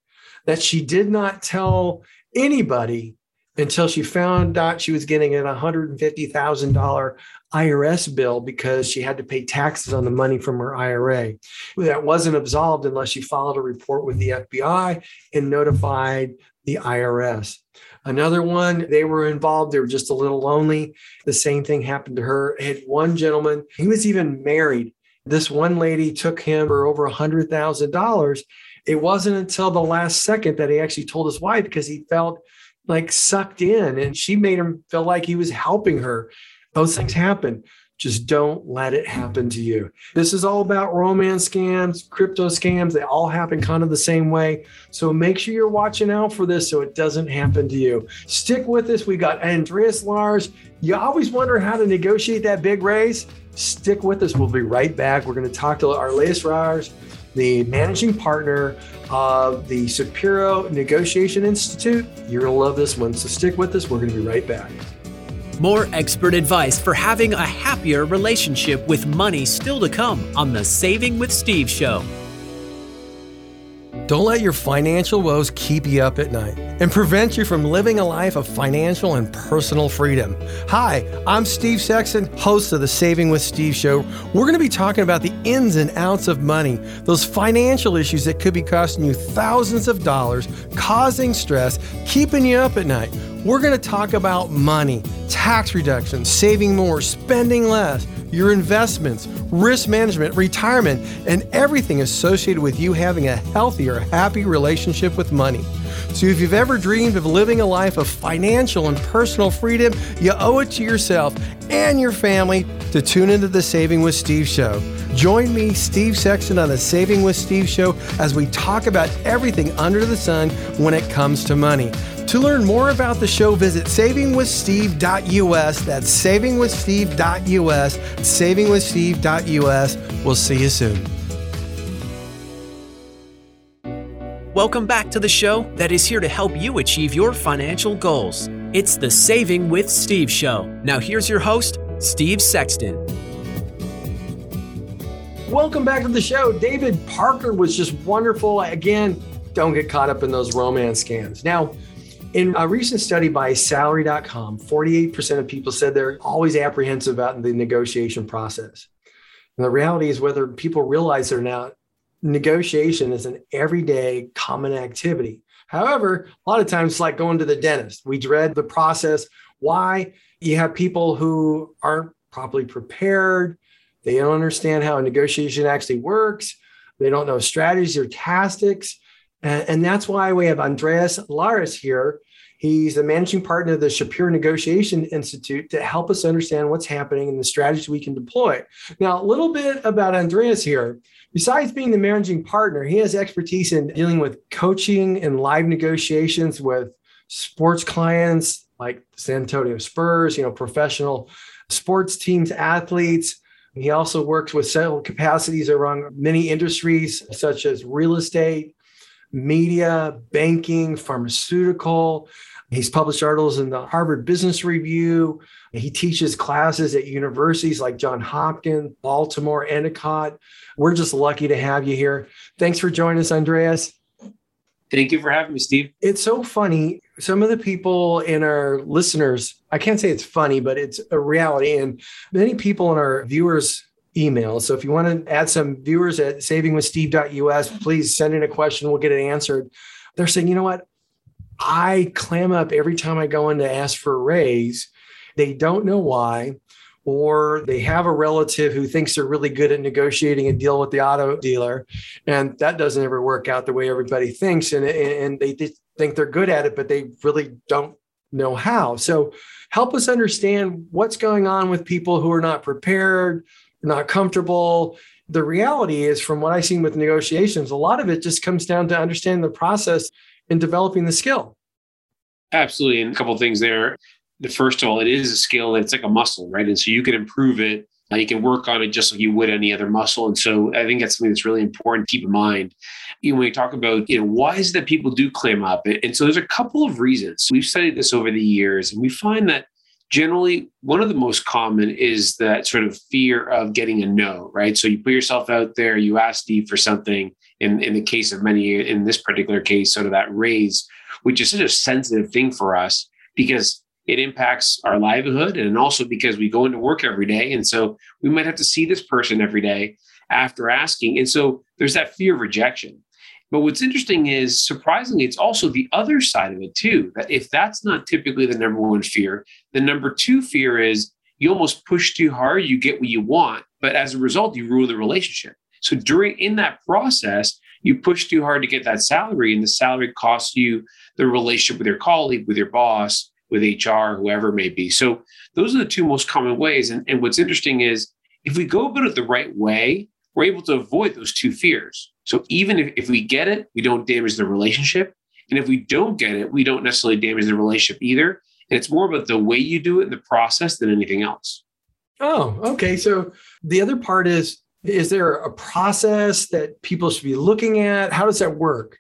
that she did not tell anybody until she found out she was getting a $150,000 IRS bill because she had to pay taxes on the money from her IRA. That wasn't absolved unless she filed a report with the FBI and notified the IRS. Another one, they were involved. They were just a little lonely. The same thing happened to her. Had one gentleman, he was even married. This one lady took him for over a $100,000. It wasn't until the last second that he actually told his wife because he felt like sucked in and she made him feel like he was helping her. Those things happen. Just don't let it happen to you. This is all about romance scams, crypto scams. They all happen kind of the same way. So make sure you're watching out for this so it doesn't happen to you. Stick with us. We got Andres Lares. You always wonder how to negotiate that big raise. Stick with us. We'll be right back. We're going to talk to our latest Lares, the managing partner of the Shapiro Negotiation Institute. You're going to love this one. So stick with us. We're going to be right back. More expert advice for having a happier relationship with money still to come on the Saving with Steve show. Don't let your financial woes keep you up at night and prevent you from living a life of financial and personal freedom. Hi, I'm Steve Sexton, host of the Saving with Steve show. We're going to be talking about the ins and outs of money, those financial issues that could be costing you thousands of dollars, causing stress, keeping you up at night. We're going to talk about money, tax reduction, saving more, spending less, your investments, risk management, retirement, and everything associated with you having a healthier, happy relationship with money. So, if you've ever dreamed of living a life of financial and personal freedom, you owe it to yourself and your family to tune into the Saving with Steve show. Join me, Steve Sexton, on the Saving with Steve show as we talk about everything under the sun when it comes to money. To learn more about the show, visit savingwithsteve.us. That's savingwithsteve.us. Savingwithsteve.us. We'll see you soon. Welcome back to the show that is here to help you achieve your financial goals. It's the Saving with Steve show. Now, here's your host, Steve Sexton. Welcome back to the show. David Parker was just wonderful. Again, don't get caught up in those romance scams. Now, in a recent study by salary.com, 48% of people said they're always apprehensive about the negotiation process. And the reality is, whether people realize it or not, negotiation is an everyday common activity. However, a lot of times it's like going to the dentist. We dread the process. Why? You have people who aren't properly prepared. They don't understand how a negotiation actually works. They don't know strategies or tactics. And, and that's why we have Andres Lares here. He's the managing partner of the Shapiro Negotiation Institute to help us understand what's happening and the strategies we can deploy. Now, a little bit about Andres here. Besides being the managing partner, he has expertise in dealing with coaching and live negotiations with sports clients like San Antonio Spurs, you know, professional sports teams, athletes. He also works with several capacities around many industries such as real estate, media, banking, pharmaceutical. He's published articles in the Harvard Business Review. He teaches classes at universities like John Hopkins, Baltimore, Endicott. We're just lucky to have you here. Thanks for joining us, Andres. Thank you for having me, Steve. It's so funny. Some of the people in our listeners, I can't say it's funny, but it's a reality. And many people in our viewers email. So if you want to add some viewers at savingwithsteve.us, please send in a question. We'll get it answered. They're saying, you know what? I clam up every time I go in to ask for a raise. They don't know why, or they have a relative who thinks they're really good at negotiating a deal with the auto dealer, and that doesn't ever work out the way everybody thinks. And, and they think they're good at it, but they really don't know how. So help us understand what's going on with people who are not prepared, not comfortable. The reality is, from what I've seen with negotiations, a lot of it just comes down to understanding the process and developing the skill. Absolutely. And a couple things there. The first of all, it is a skill it's like a muscle, right? And so you can improve it. You can work on it just like you would any other muscle. And so I think that's something that's really important to keep in mind. You know, when we talk about, you know, why is it that people do clam up? And so there's a couple of reasons. We've studied this over the years, and we find that generally one of the most common is that sort of fear of getting a no right? So you put yourself out there you ask steve for something. In, in the case of many in this particular case sort of that raise which is such a sensitive thing for us because it impacts our livelihood and also because we go into work every day. And so we might have to see this person every day after asking. And so there's that fear of rejection but what's interesting is, surprisingly, it's also the other side of it too. That if that's not typically the number one fear, the number two fear is you almost push too hard, you get what you want, but as a result, you ruin the relationship. So during in that process, you push too hard to get that salary, and the salary costs you the relationship with your colleague, with your boss, with HR, whoever it may be. So those are the two most common ways. And, and what's interesting is if we go about it the right way, we're able to avoid those two fears. So even if, if we get it, we don't damage the relationship. And if we don't get it, we don't necessarily damage the relationship either. And it's more about the way you do it in the process than anything else. Oh, okay. So the other part is is there a process that people should be looking at? How does that work?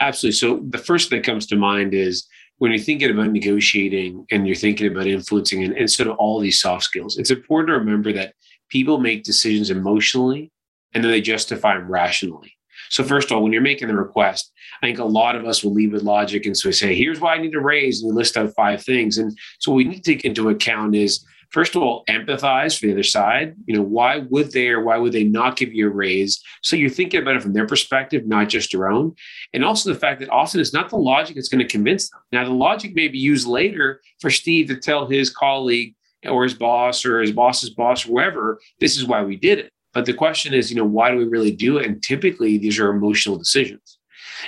Absolutely. So the first thing that comes to mind is when you're thinking about negotiating and you're thinking about influencing and, and sort of all these soft skills, it's important to remember that people make decisions emotionally and then they justify them rationally. So, first of all, when you're making the request, I think a lot of us will lead with logic. And so we say, here's why I need to raise, and we list out five things. And so, what we need to take into account is first of all, empathize for the other side. You know, why would they or why would they not give you a raise? So you're thinking about it from their perspective, not just your own. And also the fact that often it's not the logic that's going to convince them. Now, the logic may be used later for Steve to tell his colleague or his boss or his boss's boss whoever, this is why we did it. But the question is, you know, why do we really do it? And typically these are emotional decisions.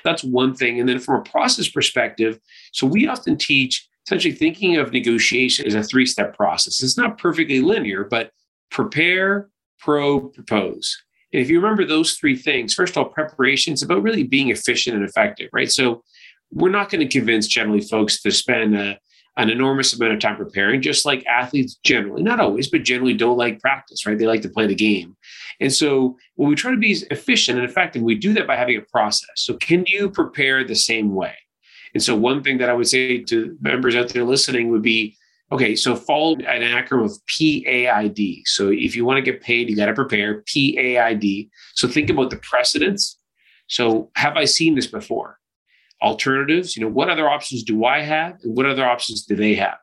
That's one thing. And then from a process perspective, so we often teach essentially thinking of negotiation as a three step process. It's not perfectly linear, but prepare, probe, propose. And if you remember those three things, first of all, preparation is about really being efficient and effective, right? So we're not going to convince generally folks to spend a, an enormous amount of time preparing, just like athletes generally, not always, but generally don't like practice, right? They like to play the game. And so when we try to be efficient and effective, we do that by having a process. So can you prepare the same way? And so one thing that I would say to members out there listening would be, okay, so follow an acronym of PAID. So if you want to get paid, you got to prepare PAID. So think about the precedents. So have I seen this before? Alternatives you know what other options do i have and what other options do they have?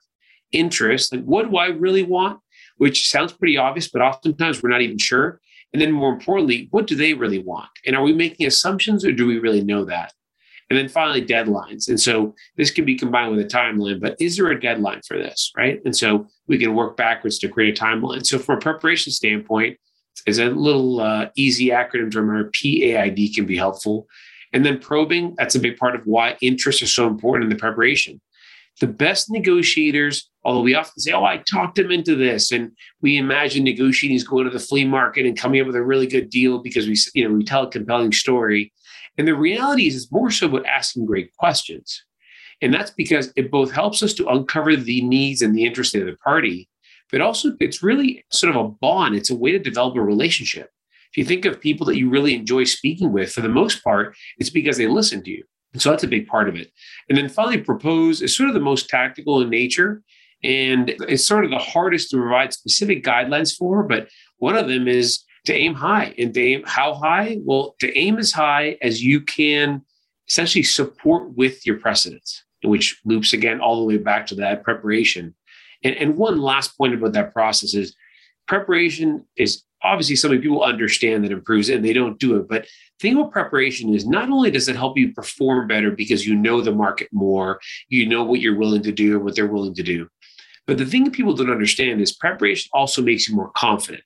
Interest like what do i really want? Which sounds pretty obvious but oftentimes we're not even sure. And then more importantly what do they really want? And are we making assumptions or do we really know that? And then finally deadlines. And so this can be combined with a timeline but is there a deadline for this right? And so we can work backwards to create a timeline. So from a preparation standpoint is a little uh, easy acronym to remember. Paid can be helpful and then probing, that's a big part of why interests are so important in the preparation. The best negotiators, although we often say, oh, I talked him into this, and we imagine negotiating is going to the flea market and coming up with a really good deal because we, you know, we tell a compelling story. And the reality is it's more so about asking great questions. And that's because it both helps us to uncover the needs and the interests of the party, but also it's really sort of a bond. It's a way to develop a relationship. If you think of people that you really enjoy speaking with, for the most part, it's because they listen to you. And so that's a big part of it. And then finally, propose is sort of the most tactical in nature. And it's sort of the hardest to provide specific guidelines for. But one of them is to aim high. And to aim how high? Well, to aim as high as you can essentially support with your precedents, which loops again all the way back to that preparation. And, and one last point about that process is preparation is obviously something people understand that improves it and they don't do it. But thing about preparation is not only does it help you perform better because you know the market more, you know what you're willing to do and what they're willing to do. But the thing that people don't understand is preparation also makes you more confident.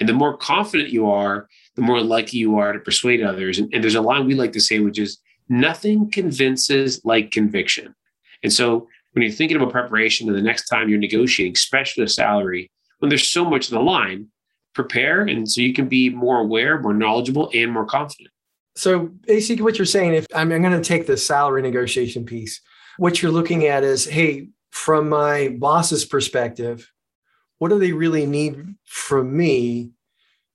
And the more confident you are, the more likely you are to persuade others. And, and there's a line we like to say, which is nothing convinces like conviction. And so when you're thinking about preparation and the next time you're negotiating, especially a salary, when there's so much on the line, prepare and so you can be more aware, more knowledgeable, and more confident. So basically what you're saying, if I'm, I'm going to take the salary negotiation piece, what you're looking at is, hey, from my boss's perspective, what do they really need from me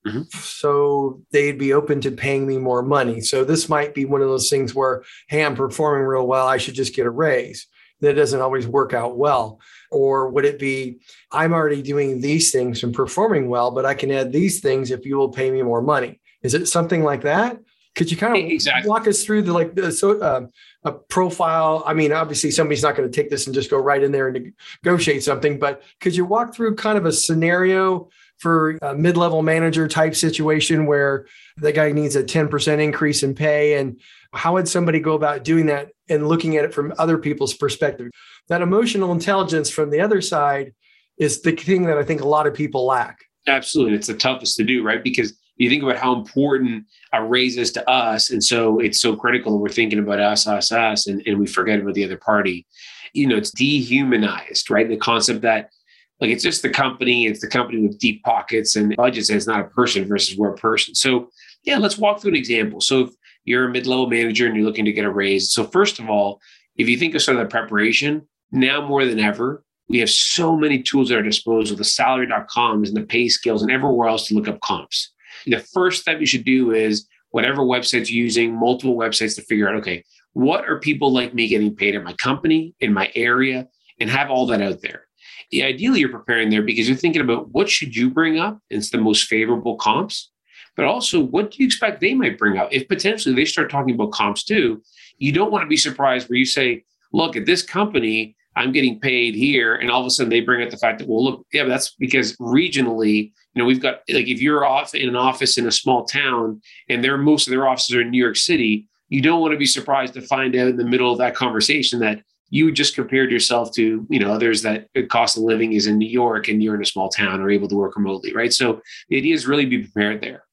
Mm-hmm. So they'd be open to paying me more money. So this might be one of those things where, hey, I'm performing real well. I should just get a raise. That doesn't always work out well. Or would it be, I'm already doing these things and performing well, but I can add these things if you will pay me more money? Is it something like that? Could you kind of exactly. walk us through the like the so uh, a profile? I mean, obviously somebody's not going to take this and just go right in there and negotiate something, but could you walk through kind of a scenario for a mid-level manager type situation where the guy needs a 10% increase in pay and how would somebody go about doing that and looking at it from other people's perspective? That emotional intelligence from the other side is the thing that I think a lot of people lack. Absolutely. It's the toughest to do, right? Because you think about how important a raise is to us. And so it's so critical we're thinking about us, us, us, and, and we forget about the other party. You know, it's dehumanized, right? The concept that like it's just the company, it's the company with deep pockets and budgets, and it's not a person versus we're a person. So yeah, let's walk through an example. So if you're a mid-level manager and you're looking to get a raise. So first of all, if you think of sort of the preparation, now more than ever, we have so many tools at our disposal, the salary.coms and the pay scales and everywhere else to look up comps. The first step you should do is whatever website's using, multiple websites to figure out, okay, what are people like me getting paid at my company, in my area, and have all that out there. Ideally, you're preparing there because you're thinking about what should you bring up? It's the most favorable comps but also what do you expect they might bring up if potentially they start talking about comps too? You don't want to be surprised where you say, look, at this company, I'm getting paid here. And all of a sudden they bring up the fact that, well, look, yeah, that's because regionally, you know, we've got like if you're off in an office in a small town and their most of their offices are in New York City, you don't want to be surprised to find out in the middle of that conversation that you just compared yourself to, you know, others that cost of living is in New York and you're in a small town or able to work remotely, right? So the idea is really be prepared there.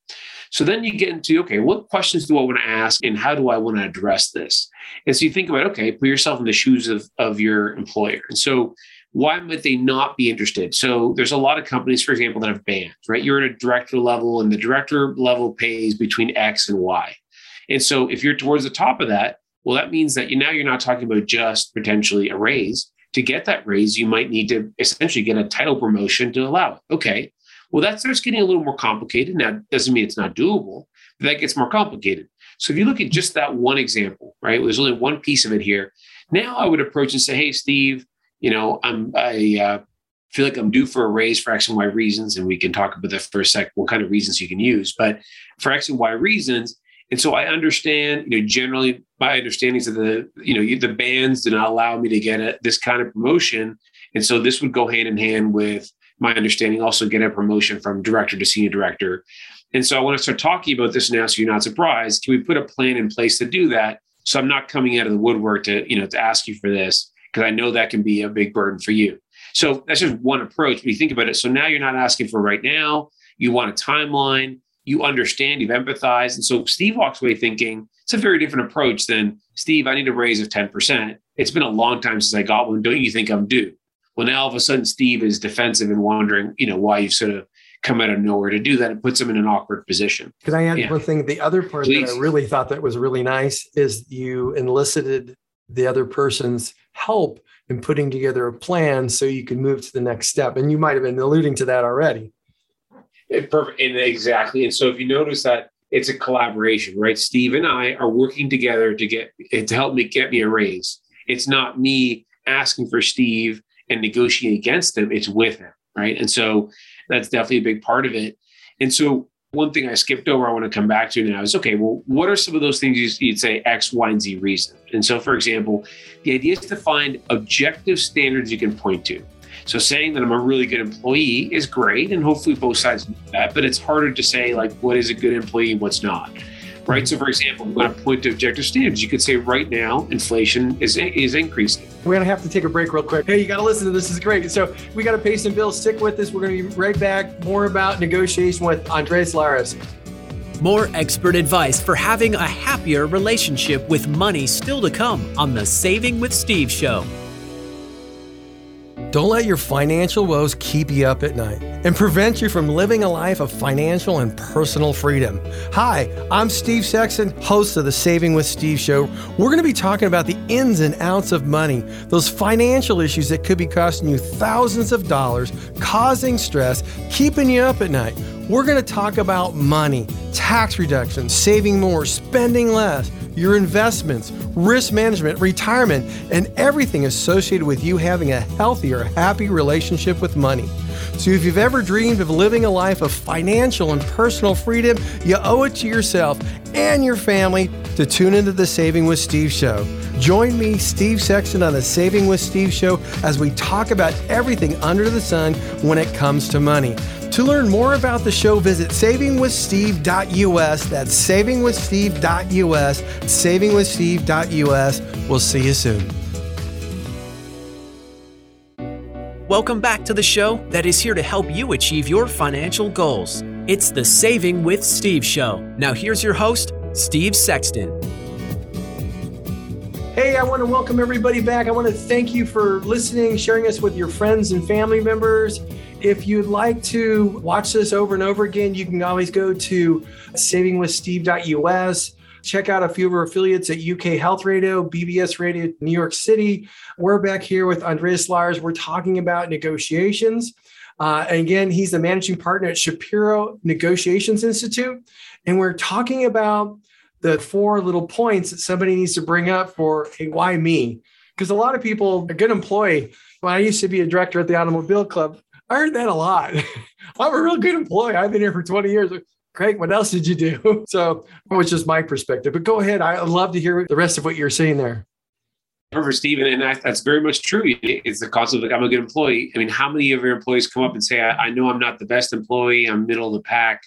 So then you get into, okay, what questions do I want to ask and how do I want to address this? And so you think about, okay, put yourself in the shoes of, of your employer. And so why might they not be interested? So there's a lot of companies, for example, that have bands, right? You're at a director level and the director level pays between X and Y. And so if you're towards the top of that, well, that means that you now you're not talking about just potentially a raise. To get that raise, you might need to essentially get a title promotion to allow it. Okay. Well, that starts getting a little more complicated. Now, doesn't mean it's not doable, but that gets more complicated. So if you look at just that one example, right? There's only one piece of it here. Now I would approach and say, hey, Steve, you know, I'm I uh, feel like I'm due for a raise for X and Y reasons, and we can talk about that for a sec, what kind of reasons you can use. But for X and Y reasons, and so I understand, you know, generally my understanding is that the, you know, the bands did not allow me to get a, this kind of promotion. And so this would go hand in hand with my understanding, also get a promotion from director to senior director. And so I want to start talking about this now so you're not surprised. Can we put a plan in place to do that? So I'm not coming out of the woodwork to, you know, to ask you for this, because I know that can be a big burden for you. So that's just one approach. When you think about it, so now you're not asking for right now. You want a timeline you understand, you've empathized. And so Steve walks away thinking it's a very different approach than Steve, I need a raise of 10%. It's been a long time since I got one. Don't you think I'm due? Well, now all of a sudden Steve is defensive and wondering, you know, why you've sort of come out of nowhere to do that. It puts him in an awkward position. Can I add yeah. one thing? The other part Please. that I really thought that was really nice is you enlisted the other person's help in putting together a plan so you can move to the next step. And you might have been alluding to that already. It, perfect. And exactly. And so if you notice that it's a collaboration, right? Steve and I are working together to get to help me get me a raise. It's not me asking for Steve and negotiating against him. It's with him, right? And so that's definitely a big part of it. And so one thing I skipped over, I want to come back to now is okay, well, what are some of those things you'd say X, Y, and Z reason? And so, for example, the idea is to find objective standards you can point to. So saying that I'm a really good employee is great, and hopefully both sides know that. But it's harder to say like what is a good employee and what's not. Right. So, for example, when I point to objective standards, you could say right now inflation is is increasing. We're gonna have to take a break real quick. Hey, you got to listen to this. this is great. So we got to pay some bills. Stick with us. We're gonna be right back. More about negotiation with Andres Lares. More expert advice for having a happier relationship with money still to come on the Saving with Steve show. Don't let your financial woes keep you up at night and prevent you from living a life of financial and personal freedom. Hi, I'm Steve Sexton, host of the Saving with Steve show. We're going to be talking about the ins and outs of money, those financial issues that could be costing you thousands of dollars, causing stress, keeping you up at night. We're going to talk about money, tax reduction, saving more, spending less your investments, risk management, retirement, and everything associated with you having a healthier, happy relationship with money. So, if you've ever dreamed of living a life of financial and personal freedom, you owe it to yourself and your family to tune into the Saving with Steve show. Join me, Steve Sexton, on the Saving with Steve show as we talk about everything under the sun when it comes to money. To learn more about the show, visit savingwithsteve.us. That's savingwithsteve.us. Savingwithsteve.us. We'll see you soon. Welcome back to the show that is here to help you achieve your financial goals. It's the Saving with Steve show. Now, here's your host, Steve Sexton. Hey, I want to welcome everybody back. I want to thank you for listening, sharing us with your friends and family members. If you'd like to watch this over and over again, you can always go to savingwithsteve.us. Check out a few of our affiliates at UK Health Radio, BBS Radio, New York City. We're back here with Andres Lares. We're talking about negotiations. Uh, and again, he's the managing partner at Shapiro Negotiations Institute. And we're talking about the four little points that somebody needs to bring up for, hey, why me? Because a lot of people, a good employee, when I used to be a director at the Automobile Club, I heard that a lot. I'm a real good employee. I've been here for 20 years. Craig, what else did you do? So that was just my perspective. But go ahead. I'd love to hear the rest of what you're saying there. Perfect, Stephen. And that's very much true. It's the concept of I'm a good employee. I mean, how many of your employees come up and say, I, I know I'm not the best employee, I'm middle of the pack,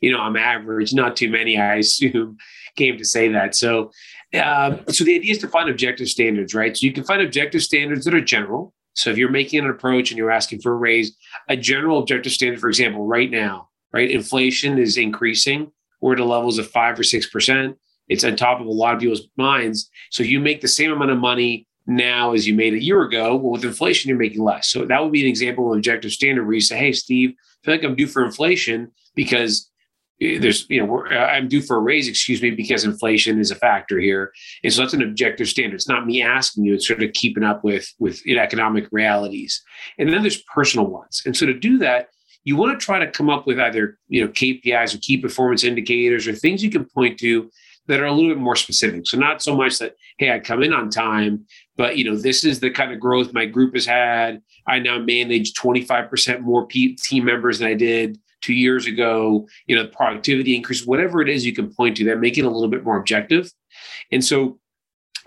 you know, I'm average. Not too many, I assume, came to say that. So, um, so the idea is to find objective standards, right? So you can find objective standards that are general. So if you're making an approach and you're asking for a raise, a general objective standard, for example, right now, right, inflation is increasing. We're at levels of five or six percent it's on top of a lot of people's minds. So you make the same amount of money now as you made a year ago. Well, with inflation, you're making less. So that would be an example of an objective standard where you say, "Hey, Steve, I feel like I'm due for inflation because there's, you know, uh, I'm due for a raise, excuse me, because inflation is a factor here." And so that's an objective standard. It's not me asking you; it's sort of keeping up with with economic realities. And then there's personal ones. And so to do that, you want to try to come up with either you know KPIs or key performance indicators or things you can point to that are a little bit more specific. So not so much that, hey, I come in on time, but you know, this is the kind of growth my group has had. I now manage 25% more team members than I did two years ago. You know, productivity increase, whatever it is you can point to that make it a little bit more objective. And so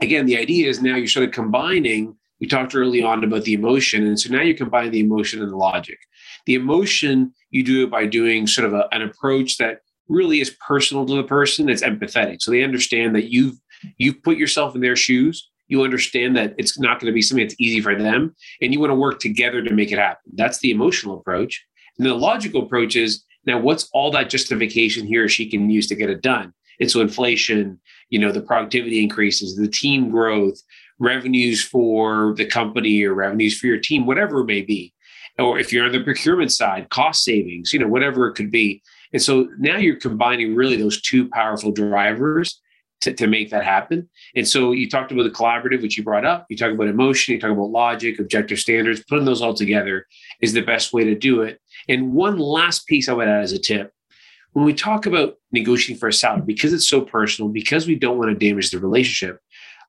again, the idea is now you're sort of combining, we talked early on about the emotion. And so now you're combining the emotion and the logic. The emotion, you do it by doing sort of a, an approach that really is personal to the person. It's empathetic. So they understand that you've you've put yourself in their shoes. You understand that it's not going to be something that's easy for them, and you want to work together to make it happen. That's the emotional approach. And the logical approach is now what's all that justification he or she can use to get it done? And so inflation, you know, the productivity increases, the team growth, revenues for the company or revenues for your team, whatever it may be. Or if you're on the procurement side, cost savings, you know, whatever it could be. And so now you're combining really those two powerful drivers to, to make that happen. And so you talked about the collaborative, which you brought up. You talk about emotion, you talk about logic, objective standards. Putting those all together is the best way to do it. And one last piece I would add as a tip when we talk about negotiating for a salary, because it's so personal, because we don't want to damage the relationship,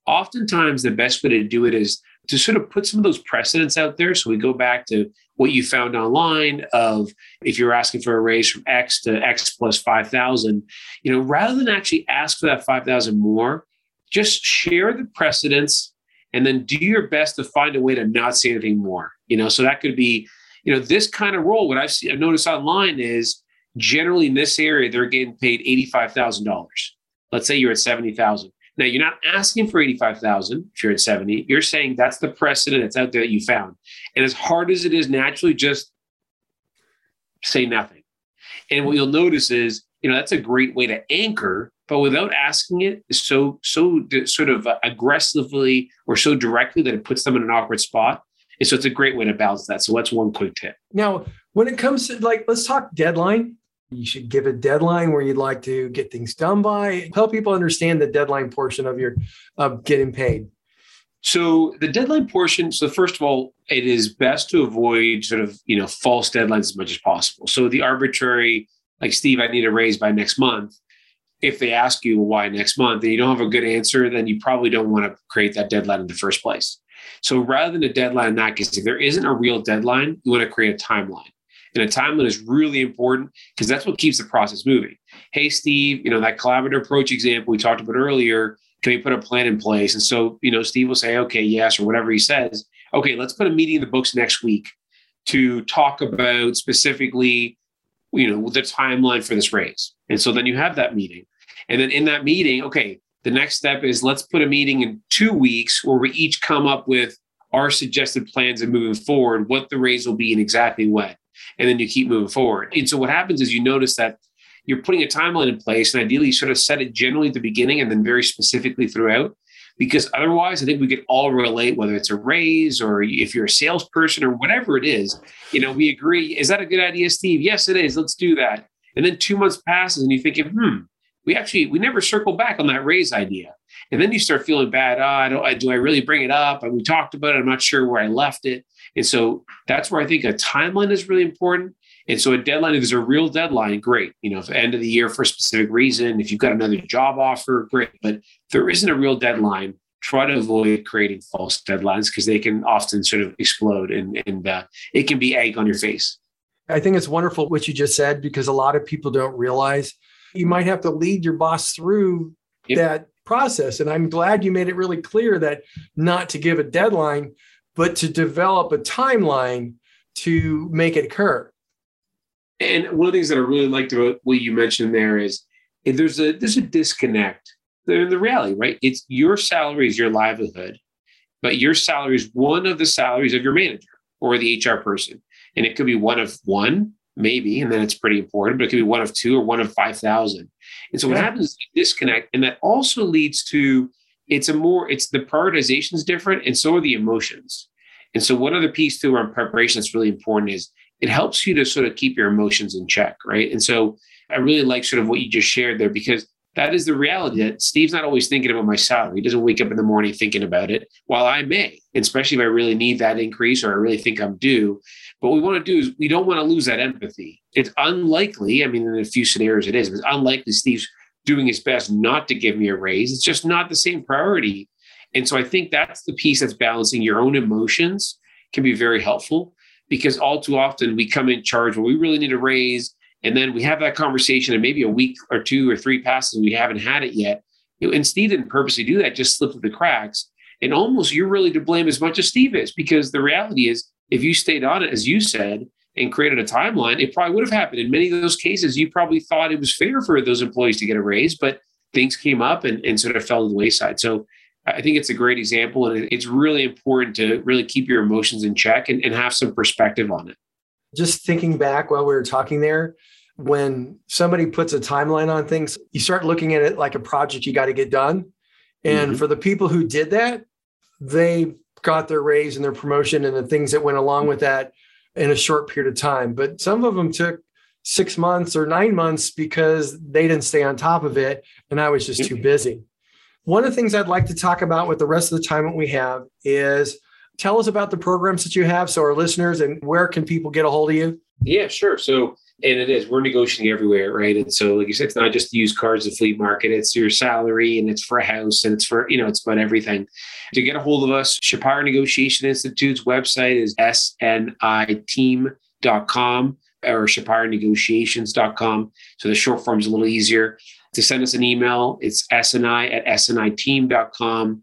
oftentimes the best way to do it is to sort of put some of those precedents out there. So we go back to what you found online of if you're asking for a raise from X to X plus 5,000, you know, rather than actually ask for that 5,000 more, just share the precedents and then do your best to find a way to not say anything more. You know, so that could be, you know, this kind of role. What I've, seen, I've noticed online is generally in this area, they're getting paid $85,000. Let's say you're at 70,000. Now you're not asking for 85,000 if you're at 70. You're saying that's the precedent that's out there that you found. And as hard as it is naturally, just say nothing. And what you'll notice is, you know, that's a great way to anchor, but without asking it so so sort of aggressively or so directly that it puts them in an awkward spot. And so it's a great way to balance that. So that's one quick tip. Now, when it comes to like, let's talk deadline. You should give a deadline where you'd like to get things done by. Help people understand the deadline portion of your of getting paid. So the deadline portion so first of all it is best to avoid sort of you know false deadlines as much as possible. So the arbitrary like steve i need a raise by next month. If they ask you why next month and you don't have a good answer then you probably don't want to create that deadline in the first place so rather than a deadline in that case if there isn't a real deadline you want to create a timeline and a timeline is really important because that's what keeps the process moving. Hey, Steve, you know, that collaborative approach example we talked about earlier, can we put a plan in place? And so, you know, Steve will say, okay, yes, or whatever he says. Okay, let's put a meeting in the books next week to talk about specifically, you know, the timeline for this raise. And so then you have that meeting. And then in that meeting, okay, the next step is let's put a meeting in two weeks where we each come up with our suggested plans and moving forward, what the raise will be and exactly when and then you keep moving forward. And so what happens is you notice that you're putting a timeline in place, and ideally you sort of set it generally at the beginning and then very specifically throughout. Because otherwise, I think we could all relate, whether it's a raise or if you're a salesperson or whatever it is. You know, we agree. Is that a good idea, Steve? Yes, it is. Let's do that. And then two months passes, and you're thinking, hmm, we actually we never circle back on that raise idea. And then you start feeling bad. Oh, I don't. I, do I really bring it up? And we talked about it. I'm not sure where I left it. And so that's where I think a timeline is really important. And so a deadline, if there's a real deadline, great. You know, if end of the year for a specific reason, if you've got another job offer, great. But there isn't a real deadline, try to avoid creating false deadlines because they can often sort of explode and, and uh, it can be egg on your face. I think it's wonderful what you just said because a lot of people don't realize you might have to lead your boss through yep. that process. And I'm glad you made it really clear that not to give a deadline, but to develop a timeline to make it occur. And one of the things that I really liked about what you mentioned there is eh, there's a there's a disconnect. The, the reality, right? It's your salary is your livelihood, but your salary is one of the salaries of your manager or the HR person. And it could be one of one, maybe, and then it's pretty important, but it could be one of two or one of 5,000. And so what happens is disconnect. And that also leads to it's a more, it's the prioritization is different and so are the emotions. And so one other piece too around preparation that's really important is it helps you to sort of keep your emotions in check, right? And so I really like sort of what you just shared there because that is the reality that Steve's not always thinking about my salary. He doesn't wake up in the morning thinking about it, while I may, especially if I really need that increase or I really think I'm due. But what we want to do is we don't want to lose that empathy. It's unlikely, I mean, in a few scenarios it is, but it's unlikely Steve's doing his best not to give me a raise. It's just not the same priority. And so I think that's the piece that's balancing your own emotions can be very helpful because all too often we come in charge when we really need a raise and then we have that conversation, and maybe a week or two or three passes, we haven't had it yet. And Steve didn't purposely do that, just slipped through the cracks. And almost you're really to blame as much as Steve is, because the reality is, if you stayed on it, as you said, and created a timeline, it probably would have happened. In many of those cases, you probably thought it was fair for those employees to get a raise, but things came up and, and sort of fell to the wayside. So I think it's a great example. And it's really important to really keep your emotions in check and, and have some perspective on it. Just thinking back while we were talking there, when somebody puts a timeline on things, you start looking at it like a project you got to get done. And mm-hmm. for the people who did that, they got their raise and their promotion and the things that went along with that in a short period of time. But some of them took six months or nine months because they didn't stay on top of it. And I was just too mm-hmm. busy. One of the things I'd like to talk about with the rest of the time that we have is tell us about the programs that you have so our listeners and where can people get a hold of you? Yeah, sure. So and it is we're negotiating everywhere right? And so like you said it's not just used cars the fleet market it's your salary and it's for a house and it's for you know it's about everything. To get a hold of us shapiro negotiation institute's website is sniteam.com or shapironegotiations.com so the short form is a little easier. To send us an email it's sni at sniteam.com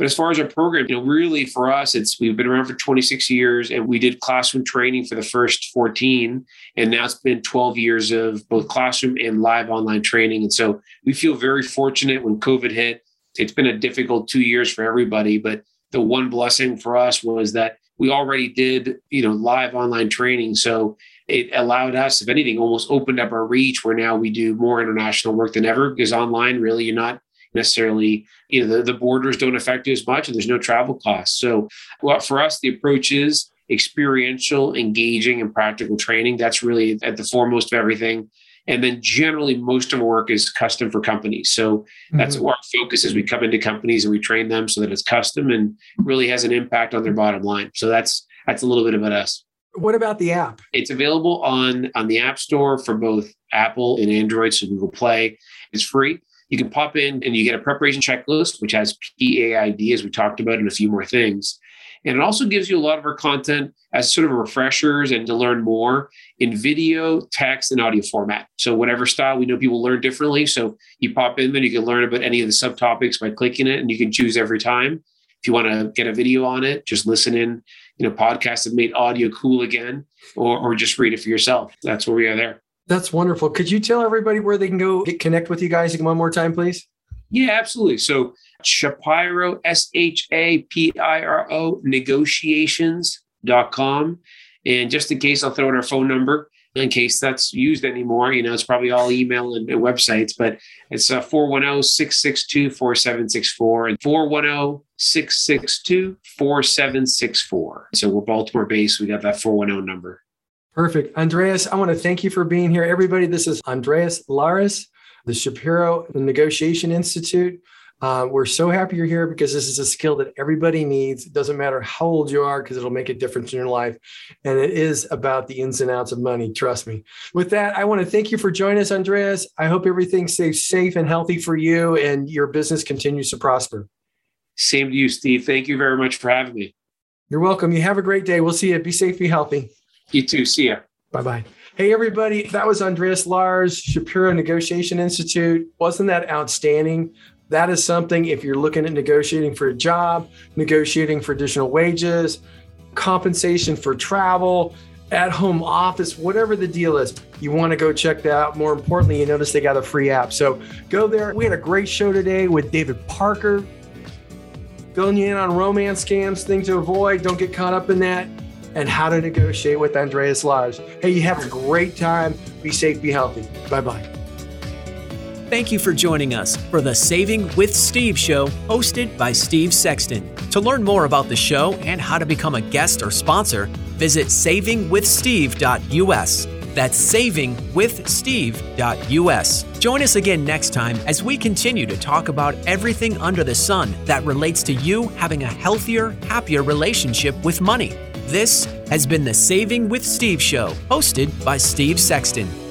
but as far as our program, you know, really for us, it's we've been around for 26 years and we did classroom training for the first 14. And now it's been 12 years of both classroom and live online training. And so we feel very fortunate when COVID hit. It's been a difficult two years for everybody, but the one blessing for us was that we already did, you know, live online training. So it allowed us, if anything, almost opened up our reach where now we do more international work than ever because online, really, you're not necessarily, you know, the, the borders don't affect you as much and there's no travel costs. So, what for us, the approach is experiential, engaging, and practical training. That's really at the foremost of everything. And then generally, most of our work is custom for companies. So that's mm-hmm. our focus is we come into companies and we train them so that it's custom and really has an impact on their bottom line. So that's that's a little bit about us. What about the app? It's available on on the App Store for both Apple and Android, so Google Play. It's free you can pop in and you get a preparation checklist, which has PAID, as we talked about, and a few more things. And it also gives you a lot of our content as sort of refreshers and to learn more in video, text, and audio format. So, whatever style, we know people learn differently. So, you pop in there, you can learn about any of the subtopics by clicking it, and you can choose every time. If you want to get a video on it, just listen in. You know, podcasts have made audio cool again, or, or just read it for yourself. That's where we are there. That's wonderful. Could you tell everybody where they can go get connect with you guys one more time, please? Yeah, absolutely. So Shapiro, S H A P I R O, negotiations.com. And just in case, I'll throw in our phone number in case that's used anymore. You know, it's probably all email and, and websites, but it's uh, 410 662 4764 and 410 662 4764. So we're Baltimore based. We got that 410 number. Perfect. Andres, I want to thank you for being here. Everybody, this is Andres Lares, the Shapiro Negotiation Institute. Uh, we're so happy you're here because this is a skill that everybody needs. It doesn't matter how old you are because it'll make a difference in your life. And it is about the ins and outs of money. Trust me. With that, I want to thank you for joining us, Andres. I hope everything stays safe and healthy for you and your business continues to prosper. Same to you, Steve. Thank you very much for having me. You're welcome. You have a great day. We'll see you. Be safe, be healthy. You too. See ya. Bye bye. Hey, everybody. That was Andres Lares, Shapiro Negotiation Institute. Wasn't that outstanding? That is something if you're looking at negotiating for a job, negotiating for additional wages, compensation for travel, at home office, whatever the deal is, you want to go check that out. More importantly, you notice they got a free app. So go there. We had a great show today with David Parker, filling you in on romance scams, things to avoid, don't get caught up in that, and how to negotiate with Andres Lares. Hey, you have a great time. Be safe, be healthy. Bye bye. Thank you for joining us for the Saving with Steve show hosted by Steve Sexton. To learn more about the show and how to become a guest or sponsor, visit savingwithsteve.us. That's savingwithsteve.us. Join us again next time as we continue to talk about everything under the sun that relates to you having a healthier, happier relationship with money. This has been the Saving with Steve show, hosted by Steve Sexton.